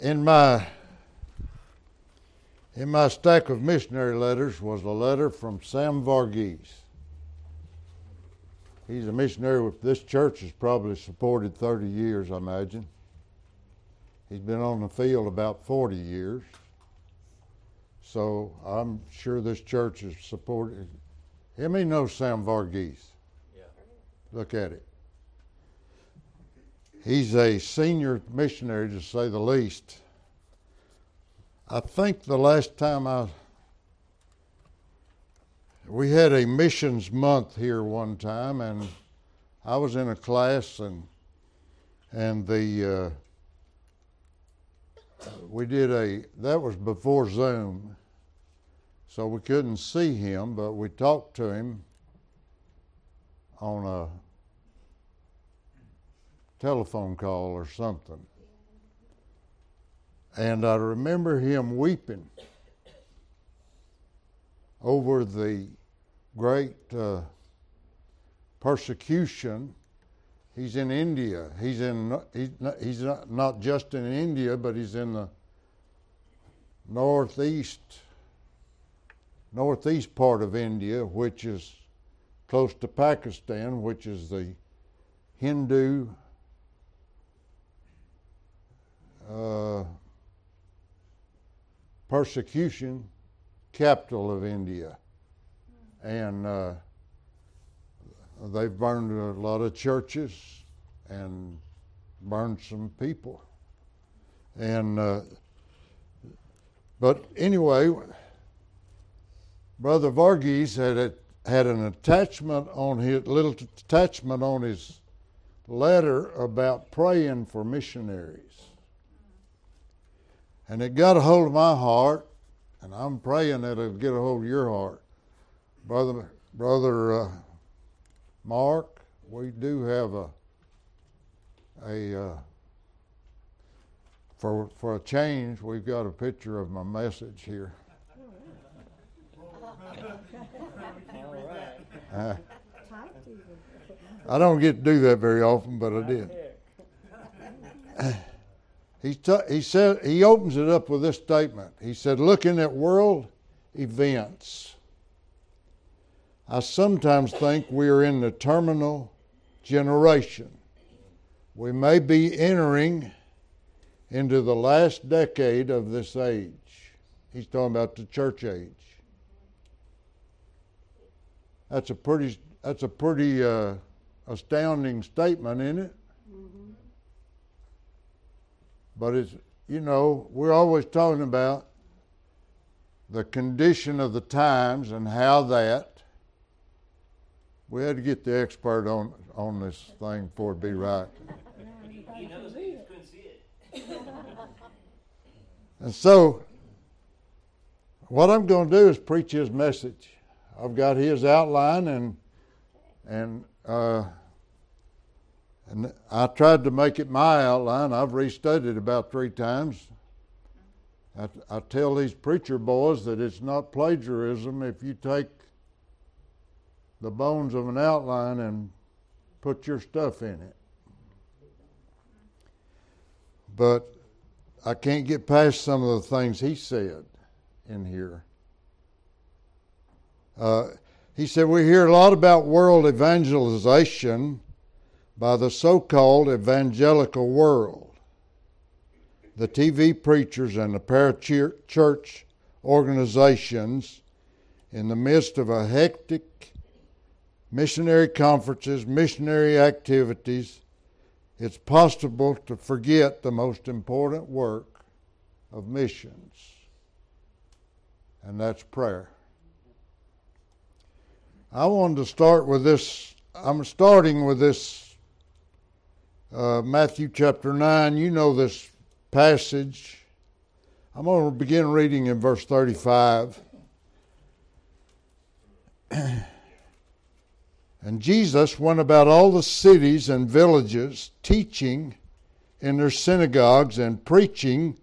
in my in my stack of missionary letters was a letter from Sam Varghese. He's a missionary with this church has probably supported 30 years, I imagine. He's been on the field about 40 years. So I'm sure this church is supported. How many know Sam Varghese? Yeah. Look at it. He's a senior missionary, to say the least. I think the last time I we had a missions month here one time, and I was in a class, and and the uh, we did a that was before Zoom, so we couldn't see him, but we talked to him on a telephone call or something. And I remember him weeping over the great uh, persecution. He's in India. He's in. He's not, he's not, not just in India, but he's in the northeast northeast part of India, which is close to Pakistan, which is the Hindu uh, persecution capital of India. And uh, they've burned a lot of churches and burned some people. And, uh, but anyway, Brother Varghese had a, had an attachment on his little attachment on his letter about praying for missionaries. And it got a hold of my heart, and I'm praying that it'll get a hold of your heart. Brother, Brother uh, Mark, we do have a, a uh, for, for a change, we've got a picture of my message here. Uh, I don't get to do that very often, but I did. He, t- he said he opens it up with this statement. He said, "Looking at world events, I sometimes think we are in the terminal generation. We may be entering into the last decade of this age." He's talking about the church age. That's a pretty that's a pretty uh, astounding statement, isn't it? But it's, you know, we're always talking about the condition of the times and how that. We had to get the expert on on this thing for it be right. and so, what I'm going to do is preach his message. I've got his outline and and uh, and I tried to make it my outline. I've restudied it about three times. I, I tell these preacher boys that it's not plagiarism if you take the bones of an outline and put your stuff in it. But I can't get past some of the things he said in here. Uh, he said, We hear a lot about world evangelization by the so called evangelical world. The TV preachers and the parachurch organizations, in the midst of a hectic missionary conferences, missionary activities, it's possible to forget the most important work of missions, and that's prayer. I wanted to start with this. I'm starting with this uh, Matthew chapter 9. You know this passage. I'm going to begin reading in verse 35. and Jesus went about all the cities and villages, teaching in their synagogues and preaching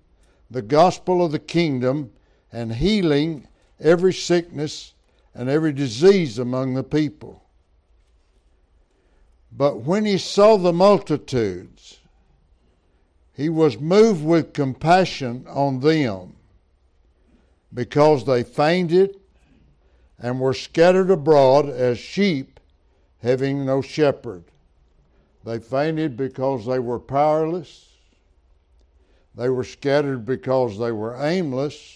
the gospel of the kingdom and healing every sickness and every disease among the people. But when he saw the multitudes, He was moved with compassion on them because they fainted and were scattered abroad as sheep having no shepherd. They fainted because they were powerless. They were scattered because they were aimless.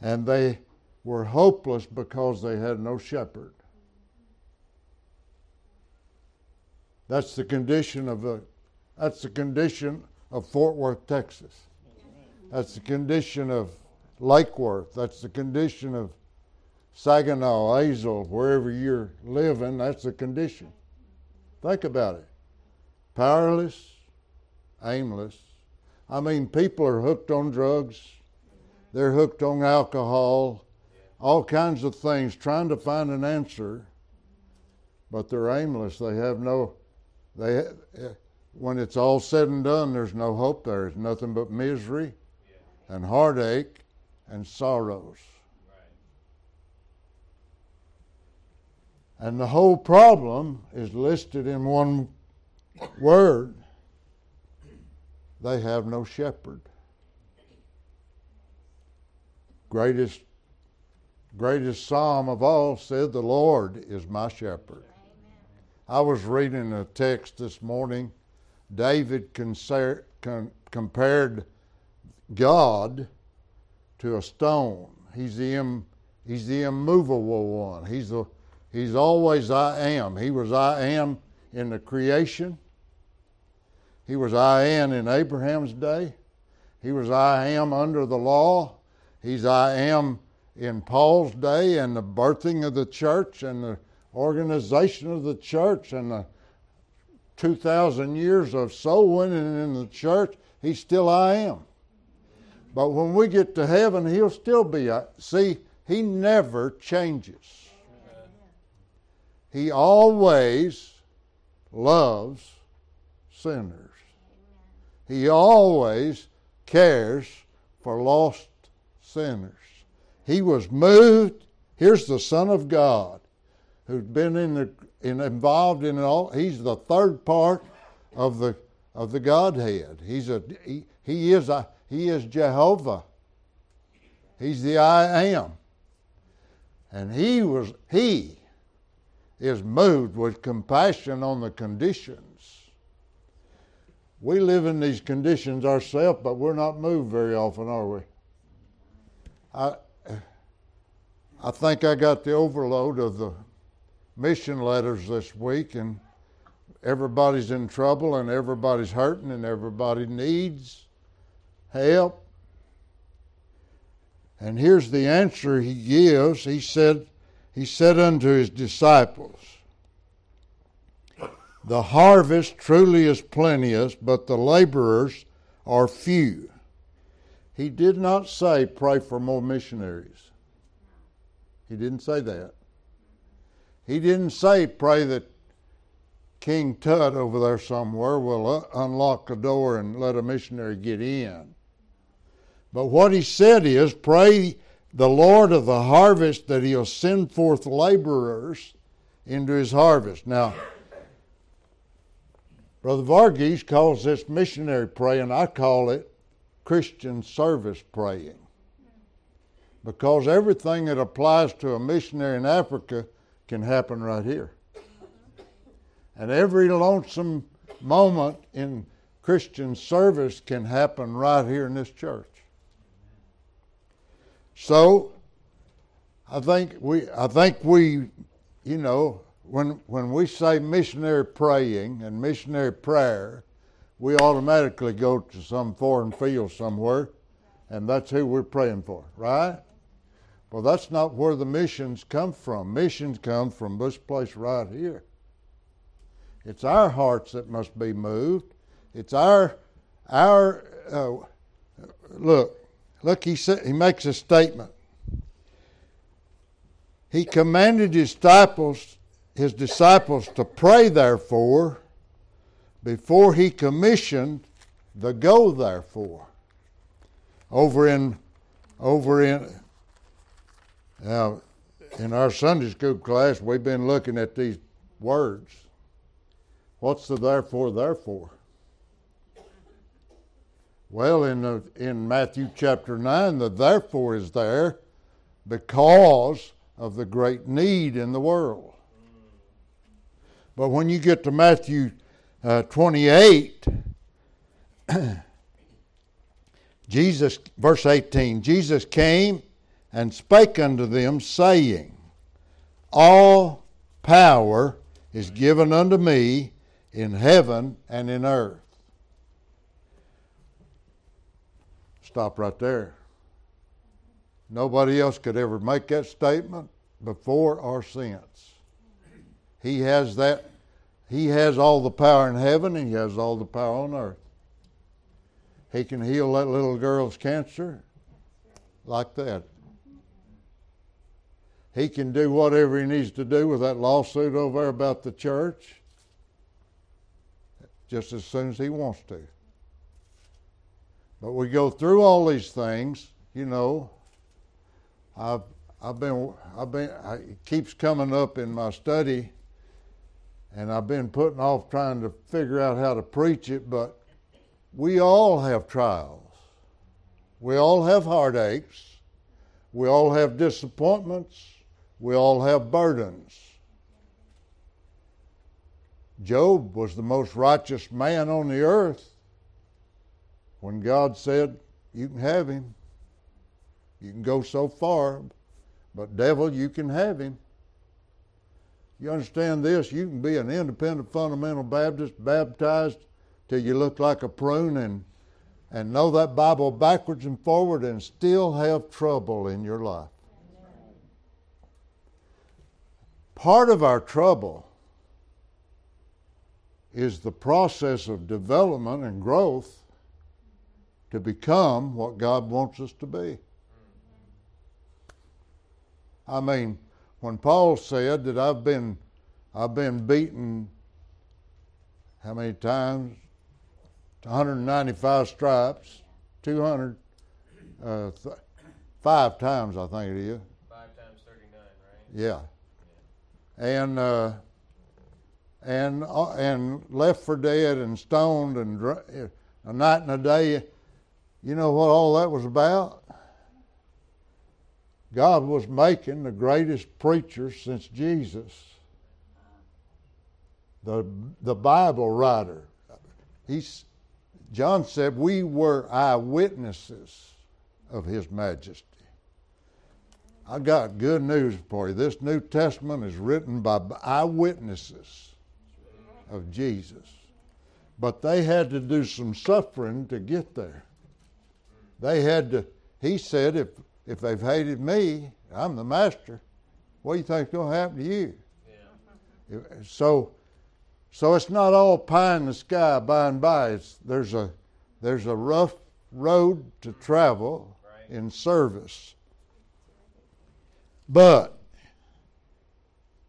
And they were hopeless because they had no shepherd. That's the condition of a that's the condition of Fort Worth, Texas. That's the condition of Lake Worth. That's the condition of Saginaw, Azle, wherever you're living. That's the condition. Think about it. Powerless, aimless. I mean, people are hooked on drugs. They're hooked on alcohol, all kinds of things, trying to find an answer, but they're aimless. They have no, they, eh, when it's all said and done, there's no hope. There's nothing but misery and heartache and sorrows. And the whole problem is listed in one word they have no shepherd. Greatest, greatest psalm of all said, The Lord is my shepherd. I was reading a text this morning David compared God to a stone. He's the, Im, he's the immovable one. He's, the, he's always I am. He was I am in the creation. He was I am in Abraham's day. He was I am under the law. He's I am in Paul's day and the birthing of the church and the organization of the church and the 2,000 years of soul winning in the church, he's still I am. But when we get to heaven, he'll still be. I, see, he never changes. He always loves sinners. He always cares for lost sinners. He was moved. Here's the Son of God who's been in the in, involved in it all. He's the third part of the of the Godhead. He's a he, he is a he is Jehovah. He's the I am. And he was he is moved with compassion on the conditions. We live in these conditions ourselves, but we're not moved very often, are we? I I think I got the overload of the mission letters this week, and everybody's in trouble, and everybody's hurting, and everybody needs help. And here's the answer he gives. He said, He said unto his disciples, The harvest truly is plenteous, but the laborers are few. He did not say, Pray for more missionaries. He didn't say that. He didn't say, pray that King Tut over there somewhere will uh, unlock a door and let a missionary get in. But what he said is, pray the Lord of the harvest that he'll send forth laborers into his harvest. Now, Brother Varghese calls this missionary praying. I call it Christian service praying. Because everything that applies to a missionary in Africa can happen right here. And every lonesome moment in Christian service can happen right here in this church. So I think we I think we you know when when we say missionary praying and missionary prayer, we automatically go to some foreign field somewhere and that's who we're praying for, right? Well, that's not where the missions come from. Missions come from this place right here. It's our hearts that must be moved. It's our our uh, look. Look, he said he makes a statement. He commanded his disciples his disciples to pray therefore before he commissioned the go therefore. Over in over in now, in our Sunday school class, we've been looking at these words. What's the therefore, therefore? Well, in, the, in Matthew chapter 9, the therefore is there because of the great need in the world. But when you get to Matthew uh, 28, Jesus, verse 18, Jesus came and spake unto them, saying, All power is given unto me in heaven and in earth. Stop right there. Nobody else could ever make that statement before or since. He has that he has all the power in heaven and he has all the power on earth. He can heal that little girl's cancer like that. He can do whatever he needs to do with that lawsuit over there about the church just as soon as he wants to. But we go through all these things, you know. I've I've been I've been I, it keeps coming up in my study, and I've been putting off trying to figure out how to preach it. But we all have trials. We all have heartaches. We all have disappointments. We all have burdens. Job was the most righteous man on the earth when God said, You can have him. You can go so far, but devil, you can have him. You understand this? You can be an independent fundamental Baptist, baptized till you look like a prune and and know that Bible backwards and forward and still have trouble in your life. Part of our trouble is the process of development and growth to become what God wants us to be. I mean, when Paul said that I've been I've been beaten how many times? 195 stripes, 200, uh, th- five times I think it is. Five times 39, right? Yeah. And uh, and uh, and left for dead and stoned and dr- a night and a day you know what all that was about? God was making the greatest preacher since Jesus, the, the Bible writer. He's, John said, We were eyewitnesses of His majesty. I got good news for you. This New Testament is written by eyewitnesses of Jesus. But they had to do some suffering to get there. They had to, he said, if, if they've hated me, I'm the master. What do you think's going to happen to you? Yeah. So, so it's not all pie in the sky by and by. It's, there's, a, there's a rough road to travel right. in service. But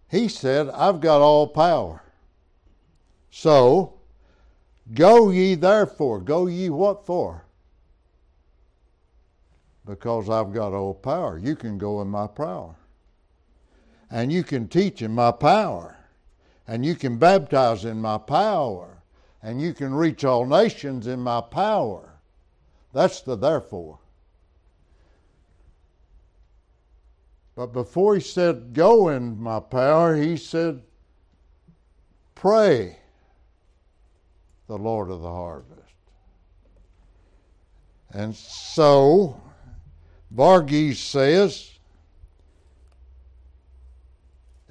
he said, I've got all power. So, go ye therefore. Go ye what for? because I've got all power. You can go in my power. And you can teach in my power. And you can baptize in my power. And you can reach all nations in my power. That's the therefore. But before he said, Go in my power, he said, Pray the Lord of the harvest. And so Varghese says,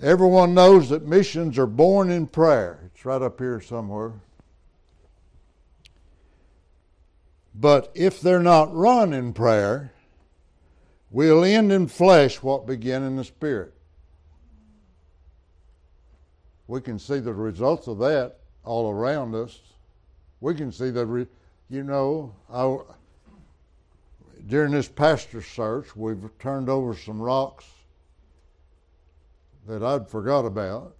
Everyone knows that missions are born in prayer. It's right up here somewhere. But if they're not run in prayer, we'll end in flesh what began in the spirit. We can see the results of that all around us. We can see the, re- you know, I, during this pastor search, we've turned over some rocks that I'd forgot about.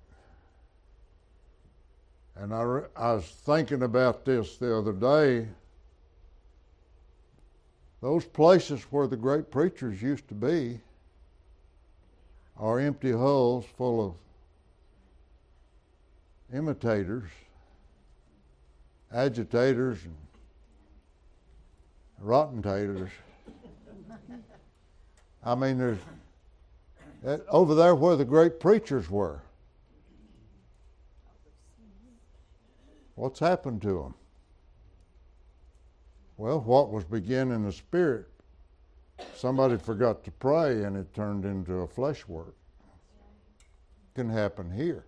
And I, re- I was thinking about this the other day. Those places where the great preachers used to be are empty hulls full of imitators, agitators, and rotten taters. I mean, there's over there where the great preachers were. What's happened to them? Well, what was beginning in the spirit, somebody forgot to pray and it turned into a flesh work. Can happen here.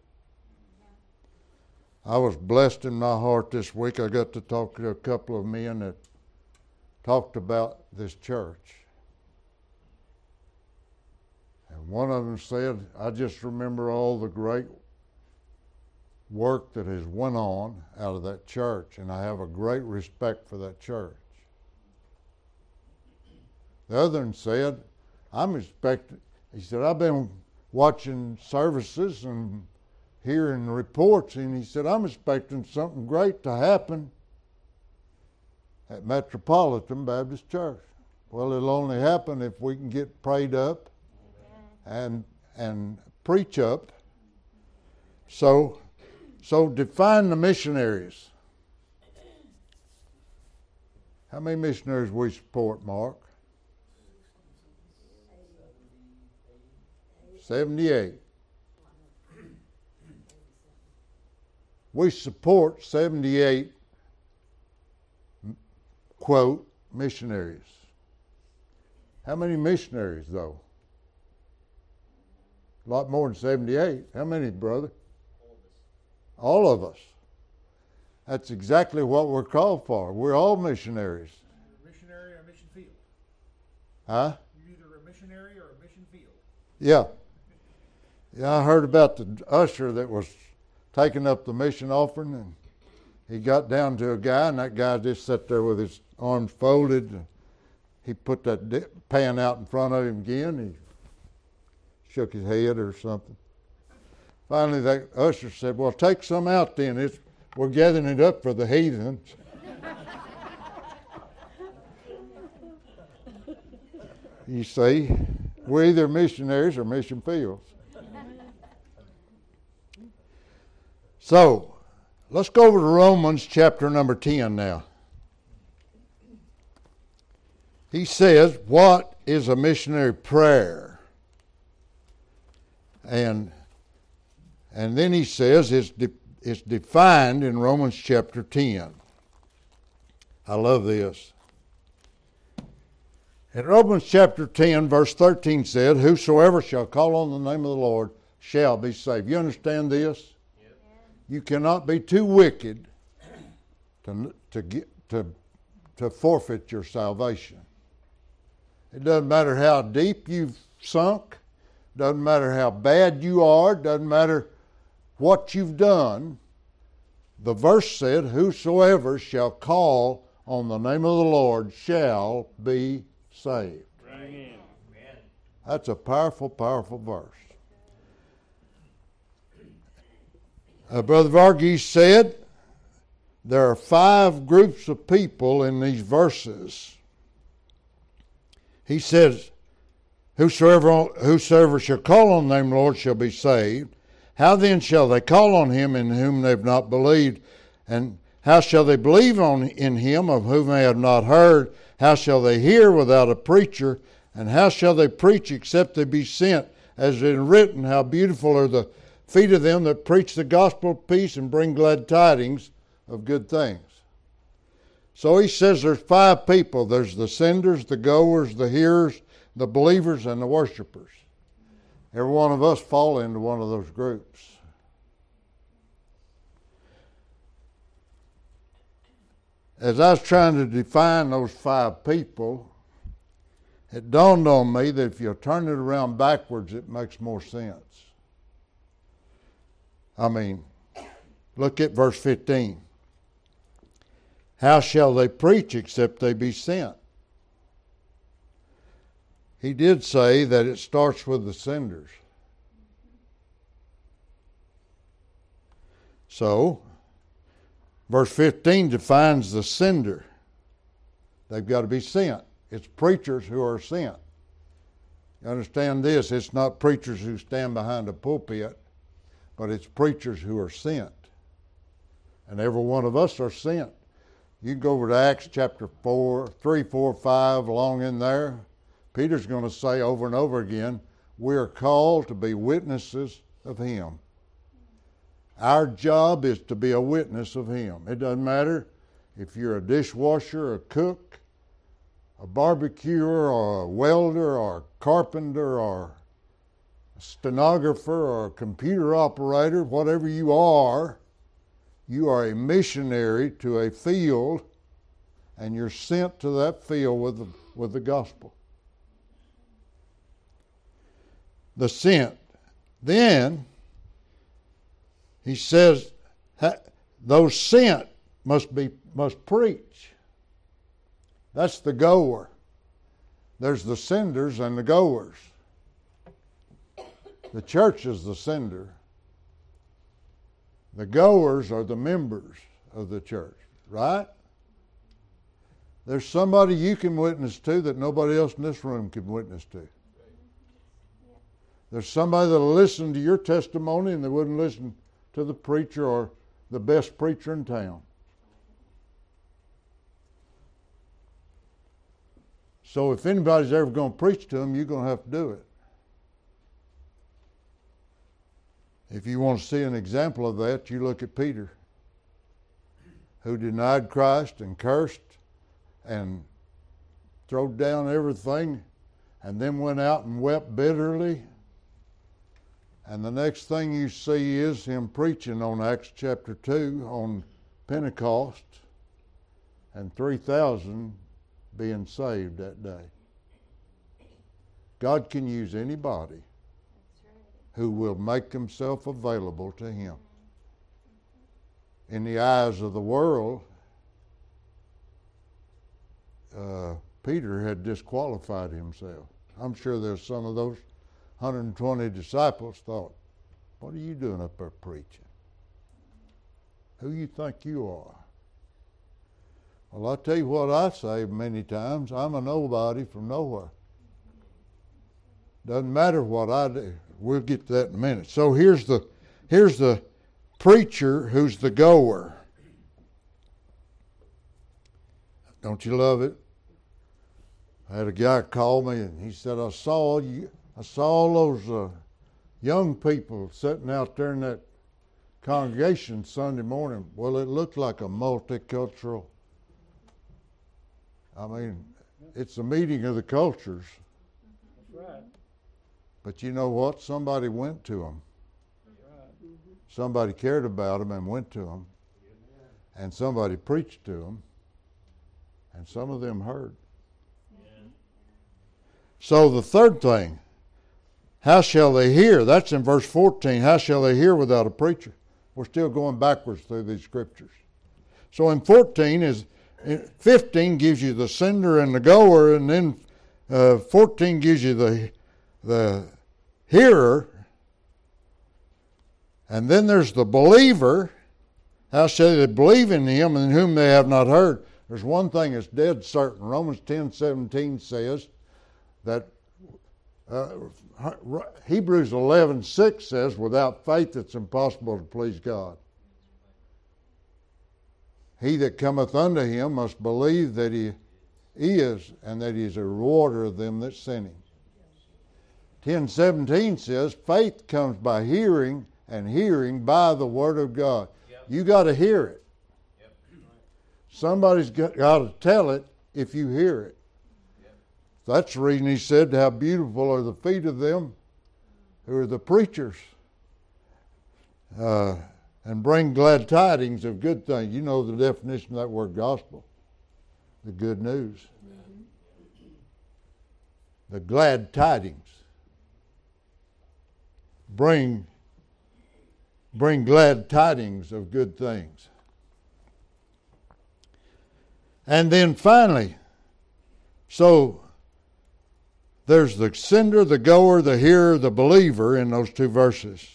I was blessed in my heart this week. I got to talk to a couple of men that talked about this church. And one of them said, I just remember all the great work that has went on out of that church, and I have a great respect for that church. The other one said, I'm expecting, he said, I've been watching services and hearing reports, and he said, I'm expecting something great to happen at Metropolitan Baptist Church. Well, it'll only happen if we can get prayed up and and preach up. So so define the missionaries. How many missionaries we support, Mark? 78. We support 78, quote, missionaries. How many missionaries, though? A lot more than 78. How many, brother? All of us. That's exactly what we're called for. We're all missionaries. Missionary or mission field. Huh? You're either a missionary or a mission field. Yeah. Yeah, I heard about the usher that was taking up the mission offering, and he got down to a guy, and that guy just sat there with his arms folded. He put that pan out in front of him again. He shook his head or something. Finally, that usher said, Well, take some out then. It's, we're gathering it up for the heathens. you see, we're either missionaries or mission fields. So, let's go over to Romans chapter number 10 now. He says, What is a missionary prayer? And and then he says it's, de- it's defined in Romans chapter 10. I love this. In Romans chapter 10, verse 13 said, Whosoever shall call on the name of the Lord shall be saved. You understand this? Yep. You cannot be too wicked to, to, get, to, to forfeit your salvation. It doesn't matter how deep you've sunk, doesn't matter how bad you are, doesn't matter what you've done, the verse said, Whosoever shall call on the name of the Lord shall be saved. Amen. That's a powerful, powerful verse. Uh, Brother Varghese said there are five groups of people in these verses. He says, Whosoever, whosoever shall call on the name of the Lord shall be saved. How then shall they call on him in whom they have not believed? And how shall they believe on in him of whom they have not heard? How shall they hear without a preacher? And how shall they preach except they be sent? As it is written, how beautiful are the feet of them that preach the gospel of peace and bring glad tidings of good things. So he says there's five people there's the senders, the goers, the hearers, the believers, and the worshipers. Every one of us fall into one of those groups. As I was trying to define those five people, it dawned on me that if you turn it around backwards, it makes more sense. I mean, look at verse 15. How shall they preach except they be sent? He did say that it starts with the senders. So, verse 15 defines the sender. They've got to be sent. It's preachers who are sent. You understand this? It's not preachers who stand behind a pulpit, but it's preachers who are sent. And every one of us are sent You go over to Acts chapter 4, 3, 4, 5, along in there. Peter's going to say over and over again, we are called to be witnesses of Him. Our job is to be a witness of Him. It doesn't matter if you're a dishwasher, a cook, a barbecuer, or a welder, or a carpenter, or a stenographer, or a computer operator, whatever you are, you are a missionary to a field, and you're sent to that field with the, with the gospel. The sent. Then he says those sent must be must preach. That's the goer. There's the senders and the goers. The church is the sender. The goers are the members of the church, right? There's somebody you can witness to that nobody else in this room can witness to. There's somebody that'll listen to your testimony and they wouldn't listen to the preacher or the best preacher in town. So if anybody's ever going to preach to them, you're going to have to do it. If you want to see an example of that, you look at Peter, who denied Christ and cursed and threw down everything and then went out and wept bitterly. And the next thing you see is him preaching on Acts chapter 2 on Pentecost and 3,000 being saved that day. God can use anybody who will make himself available to him. In the eyes of the world, uh, Peter had disqualified himself. I'm sure there's some of those 120 disciples thought, What are you doing up there preaching? Who you think you are? Well, I tell you what I say many times I'm a nobody from nowhere. Doesn't matter what I do. We'll get to that in a minute. So here's the here's the preacher who's the goer. Don't you love it? I had a guy call me and he said, "I saw you. I saw all those uh, young people sitting out there in that congregation Sunday morning. Well, it looked like a multicultural. I mean, it's a meeting of the cultures. That's right. But you know what? Somebody went to them. Somebody cared about them and went to them. And somebody preached to them. And some of them heard. So the third thing, how shall they hear? That's in verse 14. How shall they hear without a preacher? We're still going backwards through these scriptures. So in 14 is 15 gives you the sender and the goer, and then uh, 14 gives you the the hearer, and then there's the believer. How shall they believe in him in whom they have not heard? There's one thing that's dead certain. Romans 10 17 says that uh, Hebrews 11 6 says, without faith it's impossible to please God. He that cometh unto him must believe that he is, and that he is a rewarder of them that sin him. 1017 says, faith comes by hearing, and hearing by the Word of God. Yep. You got to hear it. Yep. Somebody's got, got, to tell it if you hear it. That's the reason he said, How beautiful are the feet of them who are the preachers. Uh, and bring glad tidings of good things. You know the definition of that word gospel the good news. The glad tidings bring, bring glad tidings of good things. And then finally, so there's the sender, the goer, the hearer, the believer in those two verses.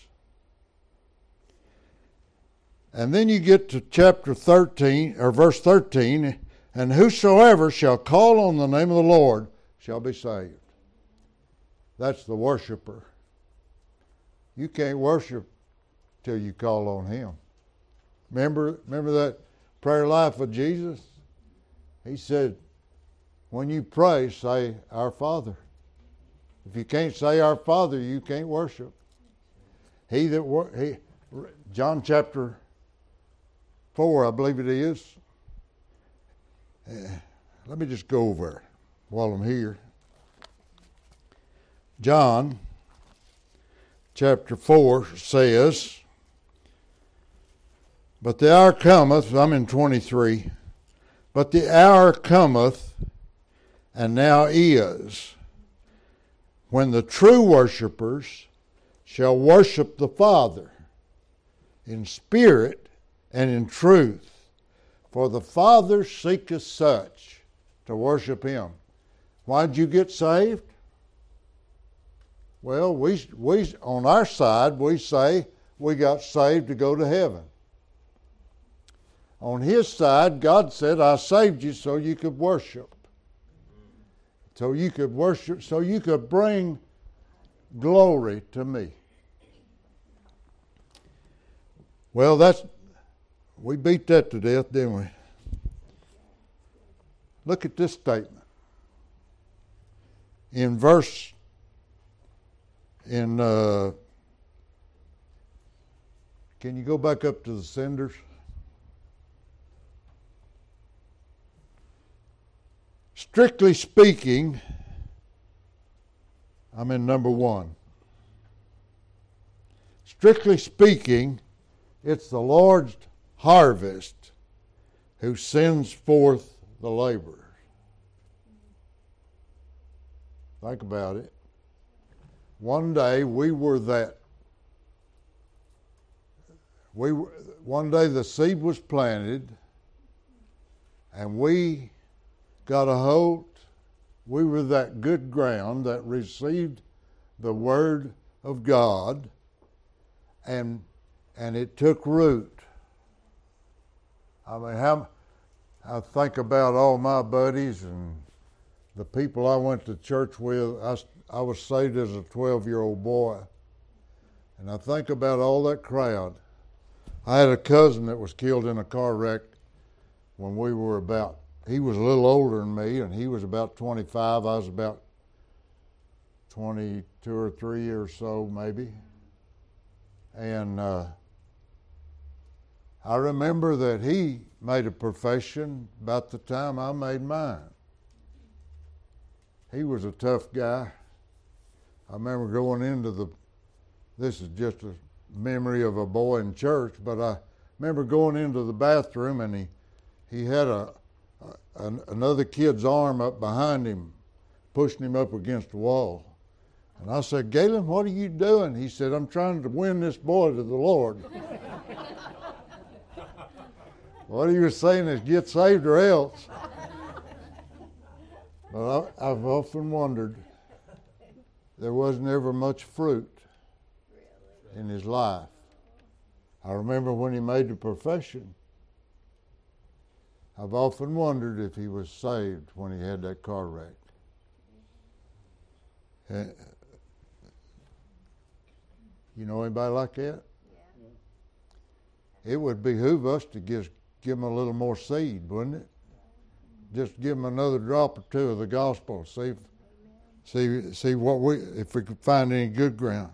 And then you get to chapter 13, or verse 13, and whosoever shall call on the name of the Lord shall be saved. That's the worshiper. You can't worship till you call on Him. Remember, remember that prayer life of Jesus? He said, when you pray, say, Our Father. If you can't say Our Father, you can't worship. He that wor- he, John chapter four, I believe it is. Uh, let me just go over while I'm here. John chapter 4 says, But the hour cometh, I'm in 23, but the hour cometh, and now is, when the true worshippers shall worship the Father in spirit and in truth. For the Father seeketh such to worship him. Why did you get saved? Well, we, we on our side we say we got saved to go to heaven. On his side, God said, I saved you so you could worship. So you could worship, so you could bring glory to me. Well, that's we beat that to death, didn't we? Look at this statement. In verse in uh, can you go back up to the cinders? Strictly speaking, I'm in number one. Strictly speaking, it's the Lord's harvest who sends forth the laborers. Think about it. One day we were that. We one day the seed was planted, and we got a hold. We were that good ground that received the word of God, and and it took root. I mean, how I think about all my buddies and the people I went to church with. I, I was saved as a 12 year old boy. And I think about all that crowd. I had a cousin that was killed in a car wreck when we were about, he was a little older than me, and he was about 25. I was about 22 or 3 or so, maybe. And uh, I remember that he made a profession about the time I made mine. He was a tough guy. I remember going into the, this is just a memory of a boy in church, but I remember going into the bathroom and he, he had a, a another kid's arm up behind him, pushing him up against the wall. And I said, Galen, what are you doing? He said, I'm trying to win this boy to the Lord. what he was saying is get saved or else. But I, I've often wondered, there wasn't ever much fruit in his life. I remember when he made the profession, I've often wondered if he was saved when he had that car wreck. Uh, you know anybody like that? It would behoove us to just give him a little more seed, wouldn't it? Just give him another drop or two of the gospel. See, if, see, see what we if we could find any good ground.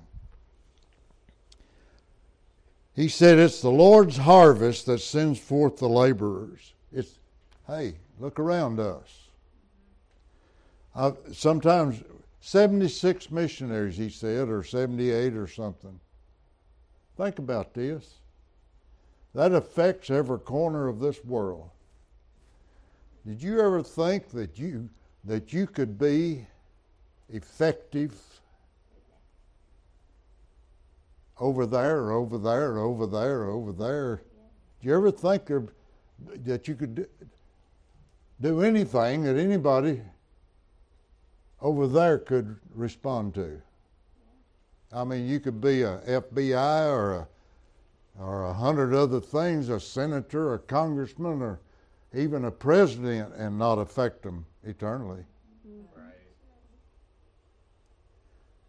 He said, "It's the Lord's harvest that sends forth the laborers." It's hey, look around us. i sometimes 76 missionaries, he said, or 78 or something. Think about this. That affects every corner of this world. Did you ever think that you that you could be effective over there, over there, over there, over there? Did you ever think of, that you could do anything that anybody over there could respond to? I mean, you could be a FBI or a or a hundred other things, a senator, a congressman, or even a president, and not affect them eternally. Right.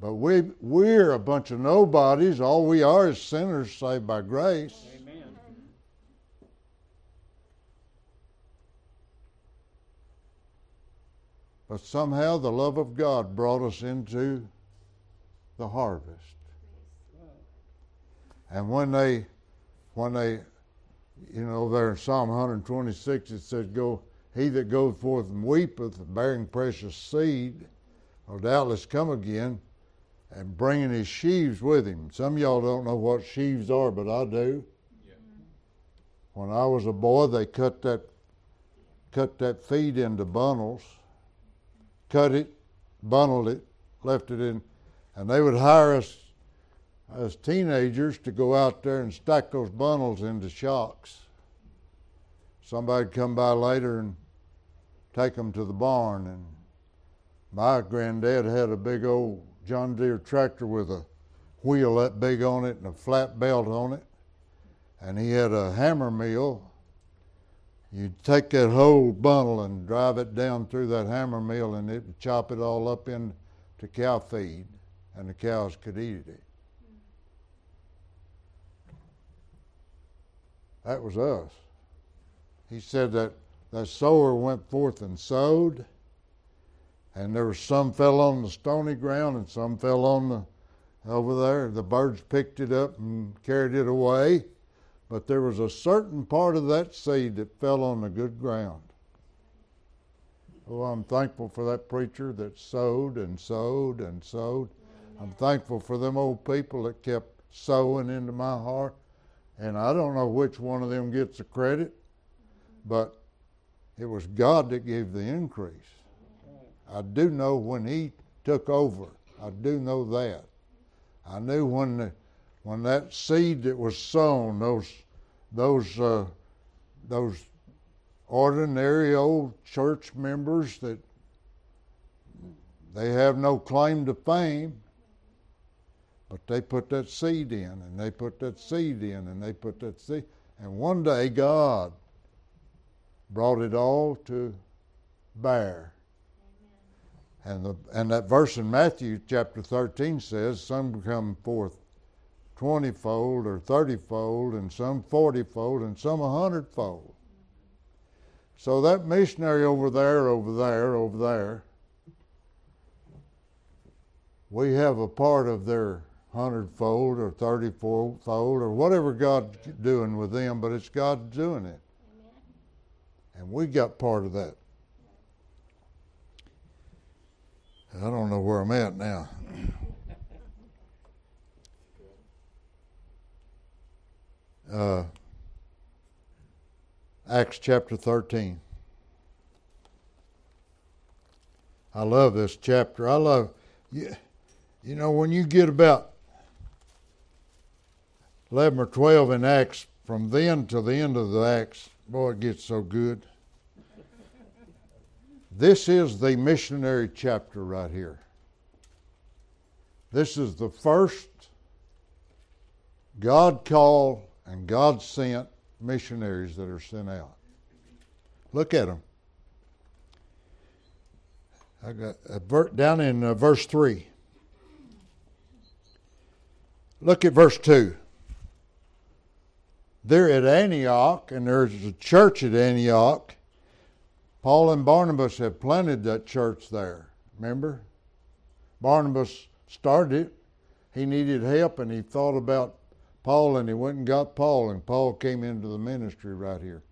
But we we're a bunch of nobodies. All we are is sinners saved by grace. Amen. But somehow the love of God brought us into the harvest. And when they, when they, you know, there in Psalm 126 it says, "Go, he that goeth forth and weepeth, bearing precious seed, will doubtless come again, and bringing his sheaves with him." Some of y'all don't know what sheaves are, but I do. Yeah. When I was a boy, they cut that, cut that feed into bundles, cut it, bundled it, left it in, and they would hire us as teenagers to go out there and stack those bundles into shocks. Somebody'd come by later and take them to the barn. And my granddad had a big old John Deere tractor with a wheel that big on it and a flat belt on it. And he had a hammer mill. You'd take that whole bundle and drive it down through that hammer mill and it would chop it all up into cow feed and the cows could eat it. That was us. He said that the sower went forth and sowed, and there was some fell on the stony ground and some fell on the over there. The birds picked it up and carried it away, but there was a certain part of that seed that fell on the good ground. Oh, I'm thankful for that preacher that sowed and sowed and sowed. I'm thankful for them old people that kept sowing into my heart and I don't know which one of them gets the credit, but it was God that gave the increase. I do know when He took over. I do know that. I knew when the, when that seed that was sown, those those uh, those ordinary old church members that they have no claim to fame, but they put that seed in, and they put that seed in, and they put that seed. And one day God brought it all to bear. And, the, and that verse in Matthew chapter 13 says, Some come forth twentyfold or thirtyfold, and some fortyfold, and some a hundredfold. So that missionary over there, over there, over there, we have a part of their hundredfold or thirty-fold or whatever God's doing with them, but it's God doing it. And we got part of that. I don't know where I'm at now. Uh, Acts chapter 13. I love this chapter. I love, you, you know, when you get about 11 or 12 in Acts, from then to the end of the Acts, boy, it gets so good. This is the missionary chapter right here. This is the first God called and God sent missionaries that are sent out. Look at them. I got uh, down in uh, verse 3. Look at verse 2 they're at Antioch, and there's a church at Antioch. Paul and Barnabas have planted that church there. Remember? Barnabas started it. He needed help, and he thought about Paul, and he went and got Paul, and Paul came into the ministry right here.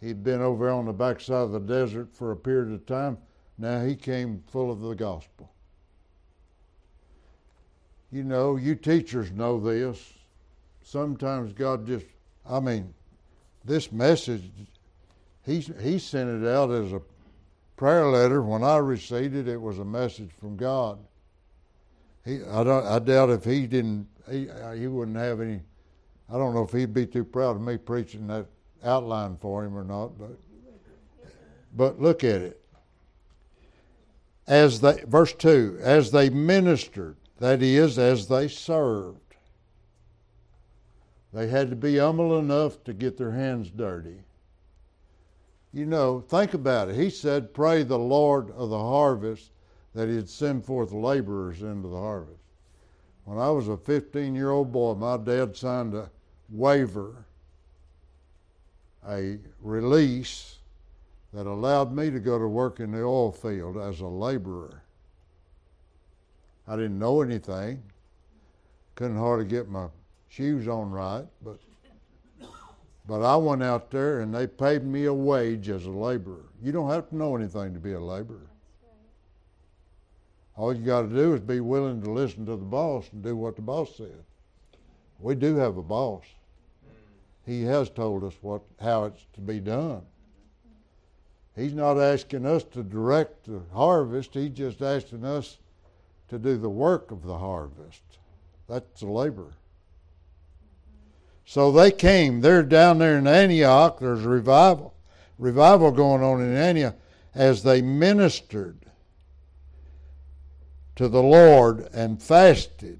He'd been over on the backside of the desert for a period of time. Now he came full of the gospel. You know, you teachers know this sometimes God just, I mean, this message, he, he sent it out as a prayer letter. When I received it, it was a message from God. He, I, don't, I doubt if he didn't, he, uh, he wouldn't have any, I don't know if he'd be too proud of me preaching that outline for him or not, but, but look at it. As they, verse 2, as they ministered, that is, as they served they had to be humble enough to get their hands dirty. You know, think about it. He said, Pray the Lord of the harvest that He'd send forth laborers into the harvest. When I was a 15 year old boy, my dad signed a waiver, a release that allowed me to go to work in the oil field as a laborer. I didn't know anything, couldn't hardly get my shoes on right, but but I went out there and they paid me a wage as a laborer. You don't have to know anything to be a laborer. All you got to do is be willing to listen to the boss and do what the boss said. We do have a boss. He has told us what how it's to be done. He's not asking us to direct the harvest. He's just asking us to do the work of the harvest. That's the labor. So they came. They're down there in Antioch. There's revival, revival going on in Antioch as they ministered to the Lord and fasted.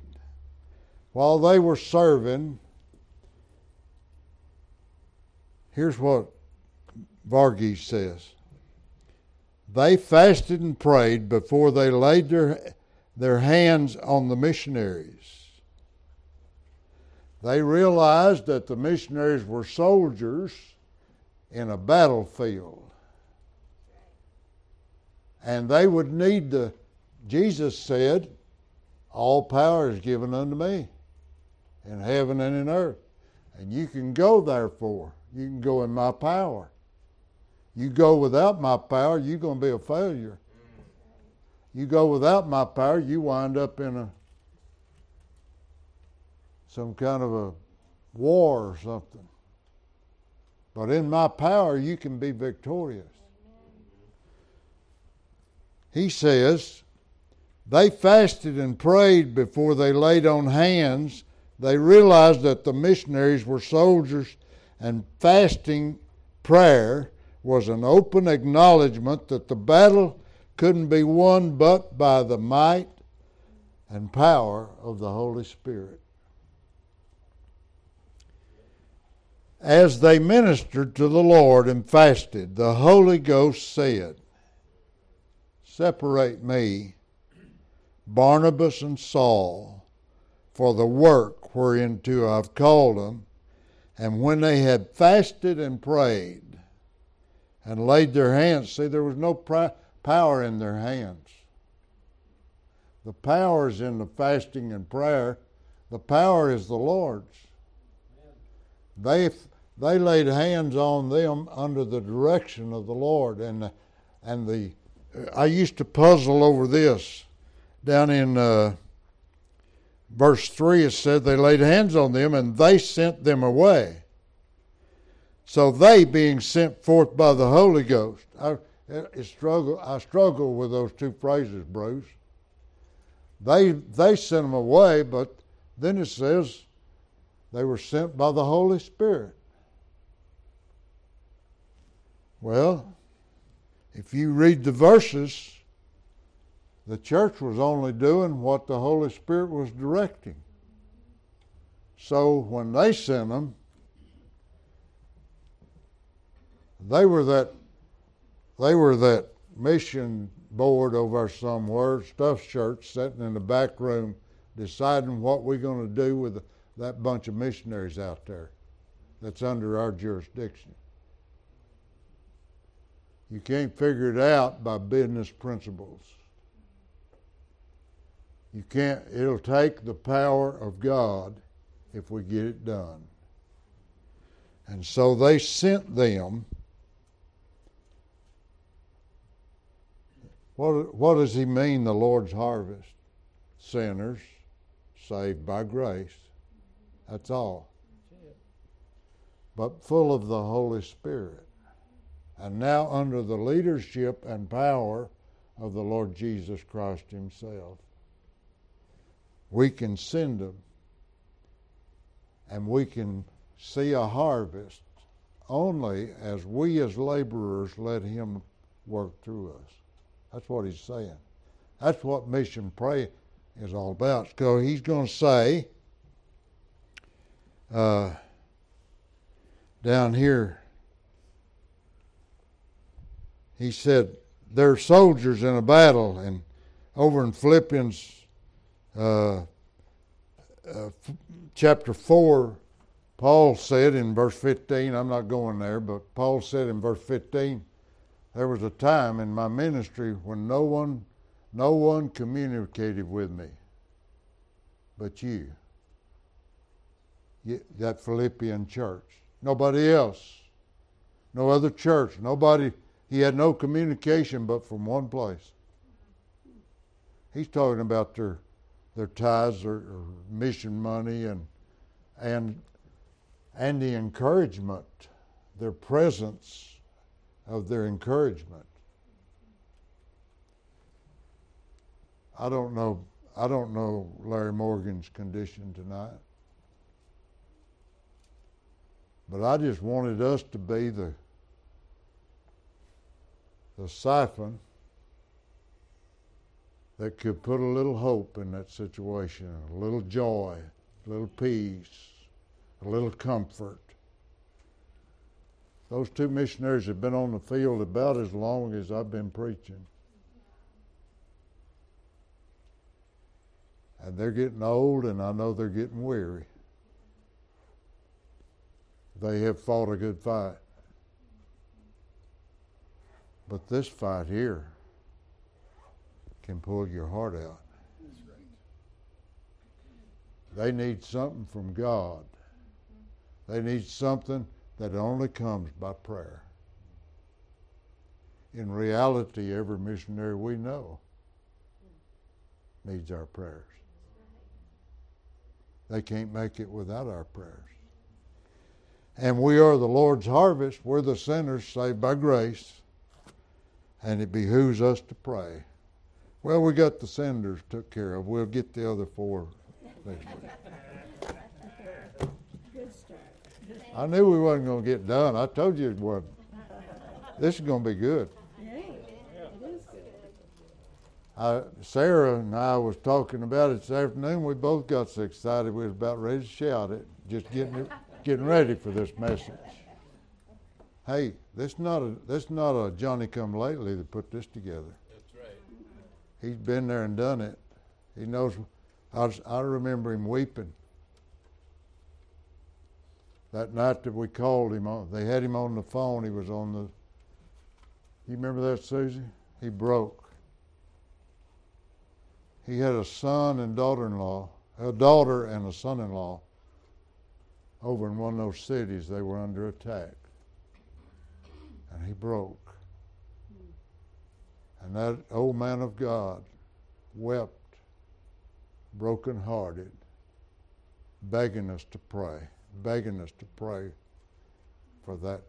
While they were serving, here's what Varghese says. They fasted and prayed before they laid their, their hands on the missionaries. They realized that the missionaries were soldiers in a battlefield. And they would need the, Jesus said, All power is given unto me in heaven and in earth. And you can go, therefore. You can go in my power. You go without my power, you're going to be a failure. You go without my power, you wind up in a some kind of a war or something. But in my power, you can be victorious. He says, they fasted and prayed before they laid on hands. They realized that the missionaries were soldiers, and fasting prayer was an open acknowledgement that the battle couldn't be won but by the might and power of the Holy Spirit. As they ministered to the Lord and fasted, the Holy Ghost said, Separate me, Barnabas and Saul, for the work whereinto I've called them. And when they had fasted and prayed and laid their hands, see, there was no power in their hands. The power is in the fasting and prayer. The power is the Lord's. They they laid hands on them under the direction of the Lord. And, and the, I used to puzzle over this. Down in uh, verse 3, it said, They laid hands on them and they sent them away. So they being sent forth by the Holy Ghost. I, it struggle, I struggle with those two phrases, Bruce. They, they sent them away, but then it says they were sent by the Holy Spirit. Well, if you read the verses, the church was only doing what the Holy Spirit was directing. So when they sent them, they were that they were that mission board over somewhere, stuff church, sitting in the back room, deciding what we're going to do with that bunch of missionaries out there that's under our jurisdiction. You can't figure it out by business principles. You can't, it'll take the power of God if we get it done. And so they sent them. What, what does he mean, the Lord's harvest? Sinners saved by grace. That's all. But full of the Holy Spirit and now under the leadership and power of the Lord Jesus Christ Himself. We can send them and we can see a harvest only as we as laborers let Him work through us. That's what He's saying. That's what mission pray is all about. So He's going to say uh, down here he said, They're soldiers in a battle. And over in Philippians uh, chapter 4, Paul said in verse 15, I'm not going there, but Paul said in verse 15, there was a time in my ministry when no one no one communicated with me but you that Philippian church. Nobody else. No other church. Nobody. He had no communication but from one place. He's talking about their their tithes or, mission money and and and the encouragement, their presence of their encouragement. I don't know I don't know Larry Morgan's condition tonight. But I just wanted us to be the the siphon that could put a little hope in that situation, a little joy, a little peace, a little comfort. Those two missionaries have been on the field about as long as I've been preaching. And they're getting old, and I know they're getting weary. They have fought a good fight. But this fight here can pull your heart out. They need something from God. They need something that only comes by prayer. In reality, every missionary we know needs our prayers. They can't make it without our prayers. And we are the Lord's harvest. We're the sinners saved by grace. And it behooves us to pray. Well, we got the senders took care of. We'll get the other four next week. I knew we wasn't going to get done. I told you it wasn't. This is going to be good. I, Sarah and I was talking about it this afternoon. We both got so excited we was about ready to shout it, just getting it, getting ready for this message. Hey, this not a this not a Johnny come lately that put this together. He's been there and done it. He knows. I, was, I remember him weeping that night that we called him on. They had him on the phone. He was on the. You remember that, Susie? He broke. He had a son and daughter-in-law, a daughter and a son-in-law. Over in one of those cities, they were under attack, and he broke. And that old man of God wept, broken-hearted, begging us to pray begging us to pray for that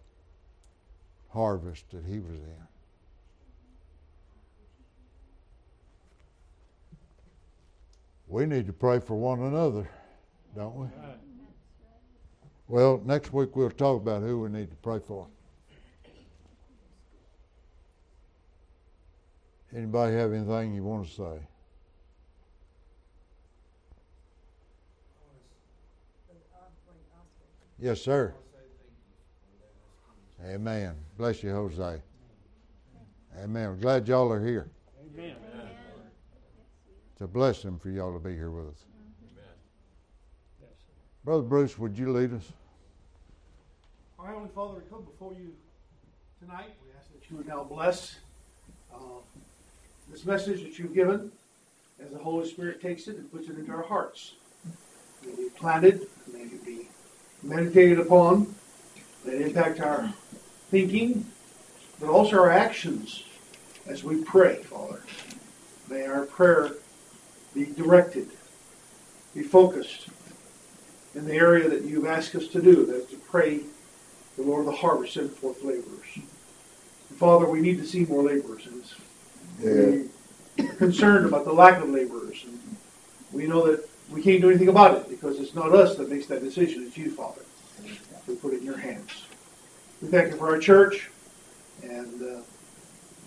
harvest that he was in. We need to pray for one another, don't we? Well, next week we'll talk about who we need to pray for. Anybody have anything you want to say? Yes, sir. Amen. Bless you, Jose. Amen. We're glad y'all are here. Amen. It's a blessing for y'all to be here with us. Amen. Brother Bruce, would you lead us? Our Heavenly Father, we come before you tonight. We ask that you would now bless uh, this message that you've given as the Holy Spirit takes it and puts it into our hearts. May be planted, may it be meditated upon, may it impact our thinking, but also our actions as we pray, Father. May our prayer be directed, be focused in the area that you've asked us to do, that is to pray the Lord of the harvest send forth laborers. Father, we need to see more laborers. And we're concerned about the lack of laborers. And we know that we can't do anything about it because it's not us that makes that decision. It's you, Father. We put it in your hands. We thank you for our church and uh,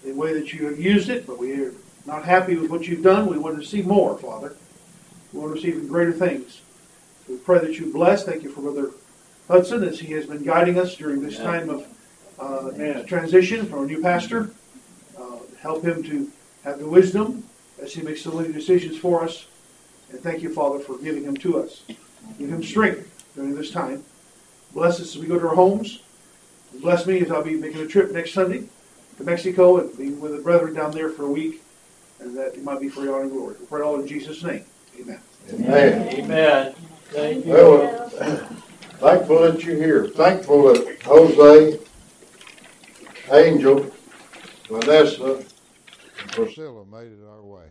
the way that you have used it, but we are not happy with what you've done. We want to see more, Father. We want to see even greater things. We pray that you bless. Thank you for Brother Hudson as he has been guiding us during this time of uh, transition from a new pastor. Uh, help him to have the wisdom as he makes so many decisions for us. And thank you, Father, for giving him to us. Give him strength during this time. Bless us as we go to our homes. Bless me as I'll be making a trip next Sunday to Mexico and be with the brethren down there for a week, and that it might be for your honor and glory. We pray all in Jesus' name. Amen. Amen. Amen. Thank you. Well, thankful that you're here. Thankful that Jose, Angel, Vanessa, and Priscilla made it our way.